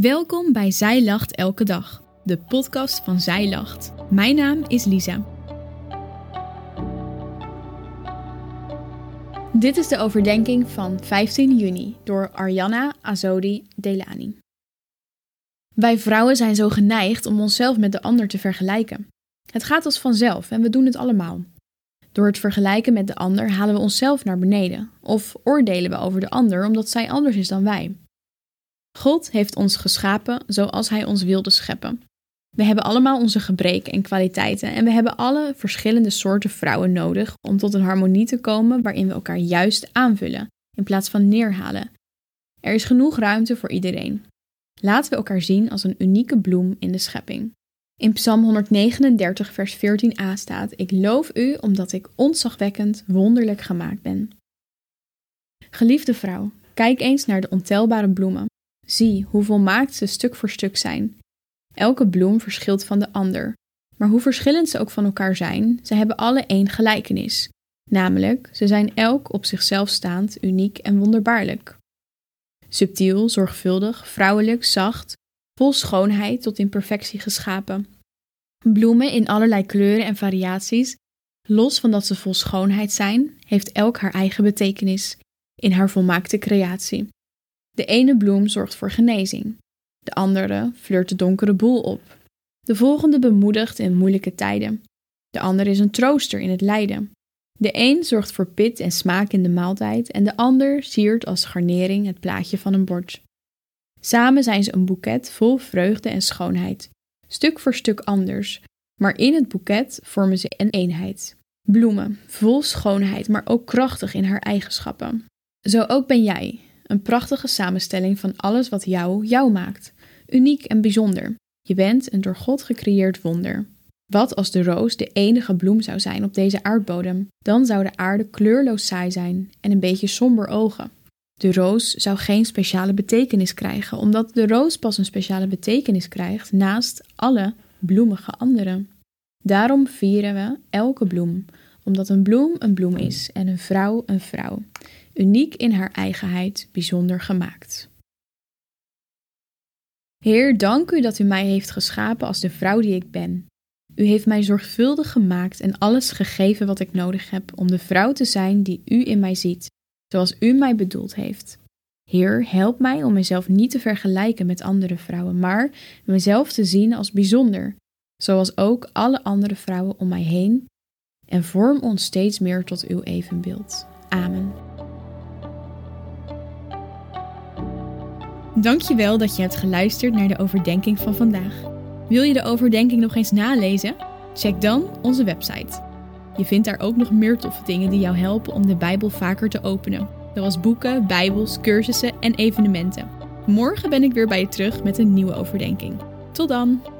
Welkom bij Zij Lacht Elke Dag, de podcast van Zij Lacht. Mijn naam is Lisa. Dit is de overdenking van 15 juni door Arianna Azodi Delani. Wij vrouwen zijn zo geneigd om onszelf met de ander te vergelijken. Het gaat als vanzelf en we doen het allemaal. Door het vergelijken met de ander halen we onszelf naar beneden of oordelen we over de ander omdat zij anders is dan wij. God heeft ons geschapen zoals Hij ons wilde scheppen. We hebben allemaal onze gebreken en kwaliteiten en we hebben alle verschillende soorten vrouwen nodig om tot een harmonie te komen waarin we elkaar juist aanvullen in plaats van neerhalen. Er is genoeg ruimte voor iedereen. Laten we elkaar zien als een unieke bloem in de schepping. In Psalm 139, vers 14a staat: Ik loof u omdat ik ontzagwekkend wonderlijk gemaakt ben. Geliefde vrouw, kijk eens naar de ontelbare bloemen. Zie hoe volmaakt ze stuk voor stuk zijn. Elke bloem verschilt van de ander. Maar hoe verschillend ze ook van elkaar zijn, ze hebben alle één gelijkenis. Namelijk, ze zijn elk op zichzelf staand, uniek en wonderbaarlijk. Subtiel, zorgvuldig, vrouwelijk, zacht, vol schoonheid tot in perfectie geschapen. Bloemen in allerlei kleuren en variaties, los van dat ze vol schoonheid zijn, heeft elk haar eigen betekenis in haar volmaakte creatie. De ene bloem zorgt voor genezing, de andere flirt de donkere boel op. De volgende bemoedigt in moeilijke tijden. De ander is een trooster in het lijden. De een zorgt voor pit en smaak in de maaltijd en de ander siert als garnering het plaatje van een bord. Samen zijn ze een boeket vol vreugde en schoonheid, stuk voor stuk anders, maar in het boeket vormen ze een eenheid. Bloemen, vol schoonheid, maar ook krachtig in haar eigenschappen. Zo ook ben jij, een prachtige samenstelling van alles wat jou jou maakt, uniek en bijzonder. Je bent een door God gecreëerd wonder. Wat als de roos de enige bloem zou zijn op deze aardbodem? Dan zou de aarde kleurloos saai zijn en een beetje somber ogen. De roos zou geen speciale betekenis krijgen, omdat de roos pas een speciale betekenis krijgt naast alle bloemige anderen. Daarom vieren we elke bloem, omdat een bloem een bloem is en een vrouw een vrouw, uniek in haar eigenheid, bijzonder gemaakt. Heer, dank u dat u mij heeft geschapen als de vrouw die ik ben. U heeft mij zorgvuldig gemaakt en alles gegeven wat ik nodig heb om de vrouw te zijn die u in mij ziet zoals u mij bedoeld heeft. Heer, help mij om mezelf niet te vergelijken met andere vrouwen, maar mezelf te zien als bijzonder, zoals ook alle andere vrouwen om mij heen, en vorm ons steeds meer tot uw evenbeeld. Amen. Dankjewel dat je hebt geluisterd naar de overdenking van vandaag. Wil je de overdenking nog eens nalezen? Check dan onze website je vindt daar ook nog meer toffe dingen die jou helpen om de Bijbel vaker te openen, zoals boeken, Bijbels, cursussen en evenementen. Morgen ben ik weer bij je terug met een nieuwe overdenking. Tot dan!